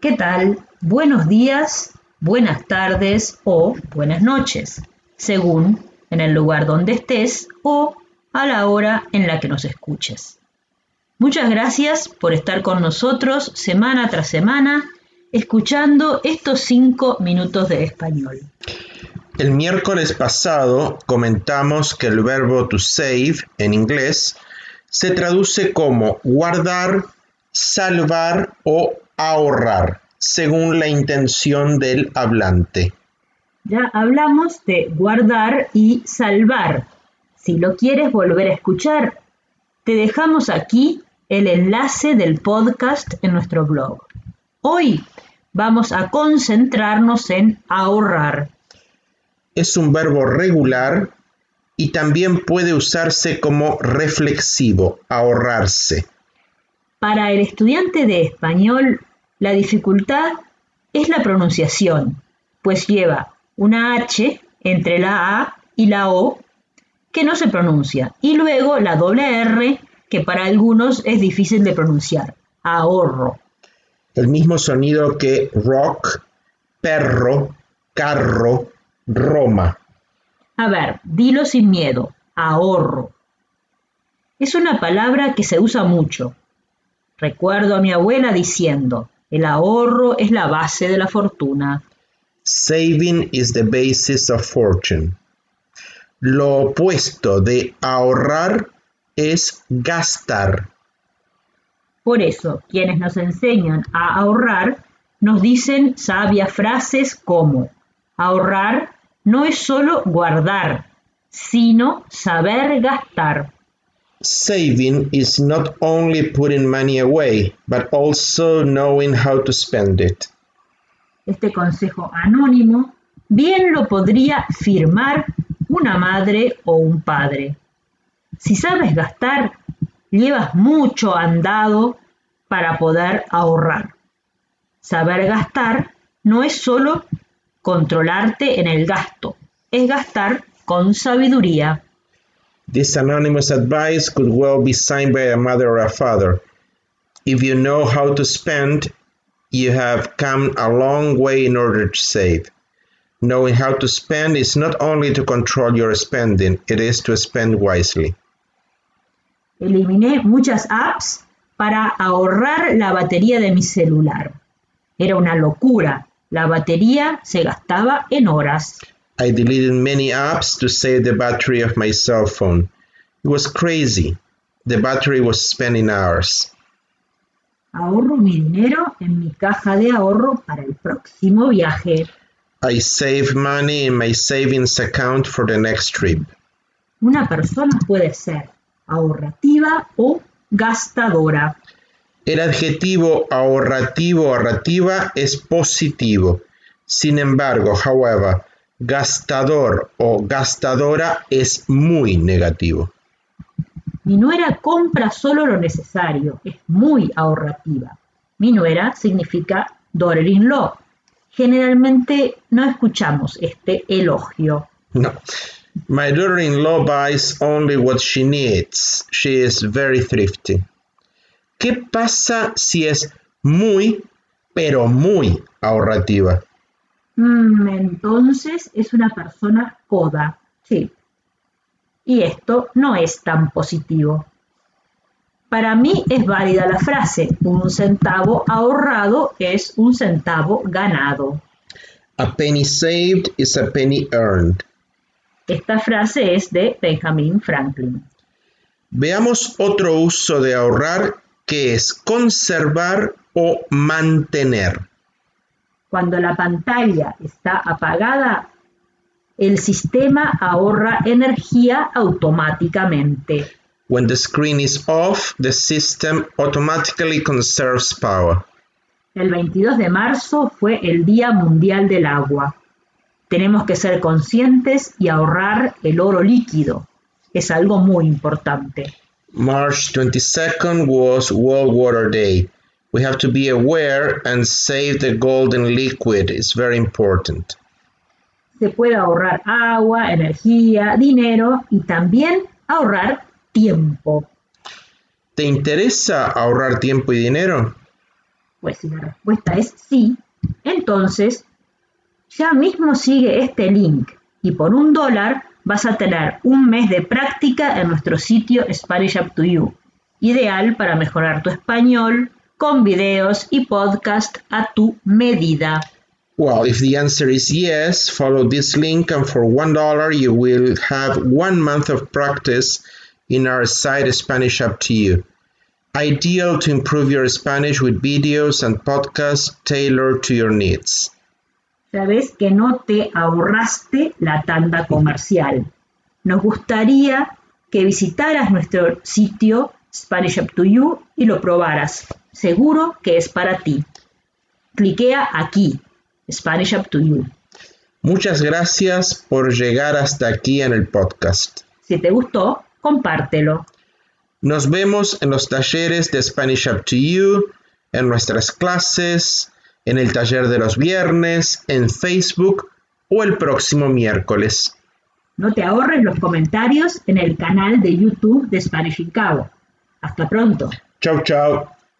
¿Qué tal? Buenos días, buenas tardes o buenas noches, según en el lugar donde estés o a la hora en la que nos escuches. Muchas gracias por estar con nosotros semana tras semana escuchando estos cinco minutos de español. El miércoles pasado comentamos que el verbo to save en inglés se traduce como guardar, salvar o ahorrar, según la intención del hablante. Ya hablamos de guardar y salvar. Si lo quieres volver a escuchar, te dejamos aquí el enlace del podcast en nuestro blog. Hoy vamos a concentrarnos en ahorrar. Es un verbo regular y también puede usarse como reflexivo, ahorrarse. Para el estudiante de español, la dificultad es la pronunciación, pues lleva una H entre la A y la O que no se pronuncia, y luego la doble R que para algunos es difícil de pronunciar, ahorro. El mismo sonido que rock, perro, carro, Roma. A ver, dilo sin miedo, ahorro. Es una palabra que se usa mucho, Recuerdo a mi abuela diciendo, el ahorro es la base de la fortuna. Saving is the basis of fortune. Lo opuesto de ahorrar es gastar. Por eso, quienes nos enseñan a ahorrar nos dicen sabias frases como, ahorrar no es solo guardar, sino saber gastar. Saving is not only putting money away, but also knowing how to spend it. Este consejo anónimo bien lo podría firmar una madre o un padre. Si sabes gastar, llevas mucho andado para poder ahorrar. Saber gastar no es solo controlarte en el gasto, es gastar con sabiduría. This anonymous advice could well be signed by a mother or a father. If you know how to spend, you have come a long way in order to save. Knowing how to spend is not only to control your spending, it is to spend wisely. Eliminé muchas apps para ahorrar la batería de mi celular. Era una locura. La batería se gastaba en horas. I deleted many apps to save the battery of my cell phone. It was crazy. The battery was spending hours. Ahorro mi dinero en mi caja de ahorro para el próximo viaje. I save money in my savings account for the next trip. Una persona puede ser ahorrativa o gastadora. El adjetivo ahorrativo ahorrativa es positivo. Sin embargo, however, gastador o gastadora es muy negativo. Mi nuera compra solo lo necesario, es muy ahorrativa. Mi nuera significa daughter-in-law. Generalmente no escuchamos este elogio. No. My daughter-in-law buys only what she needs. She is very thrifty. ¿Qué pasa si es muy, pero muy ahorrativa? Mm, entonces es una persona coda, sí. Y esto no es tan positivo. Para mí es válida la frase, un centavo ahorrado es un centavo ganado. A penny saved is a penny earned. Esta frase es de Benjamin Franklin. Veamos otro uso de ahorrar que es conservar o mantener. Cuando la pantalla está apagada, el sistema ahorra energía automáticamente. When the screen is off, the system automatically conserves power. El 22 de marzo fue el Día Mundial del Agua. Tenemos que ser conscientes y ahorrar el oro líquido. Es algo muy importante. March 22nd was World Water Day. We have to be aware and save the golden liquid. It's very important. Se puede ahorrar agua, energía, dinero y también ahorrar tiempo. ¿Te interesa ahorrar tiempo y dinero? Pues si la respuesta es sí, entonces ya mismo sigue este link y por un dólar vas a tener un mes de práctica en nuestro sitio Spanish Up to You, ideal para mejorar tu español con videos y podcast a tu medida. Well, if the answer is yes, follow this link and for $1 you will have one month of practice in our site Spanish Up to You. Ideal to improve your Spanish with videos and podcasts tailored to your needs. Sabes que no te ahorraste la tanda comercial. Nos gustaría que visitaras nuestro sitio Spanish Up to You y lo probaras. Seguro que es para ti. Cliquea aquí, Spanish Up to You. Muchas gracias por llegar hasta aquí en el podcast. Si te gustó, compártelo. Nos vemos en los talleres de Spanish Up to You, en nuestras clases, en el taller de los viernes, en Facebook o el próximo miércoles. No te ahorres los comentarios en el canal de YouTube de Spanish in Cabo. Hasta pronto. Chau, chau.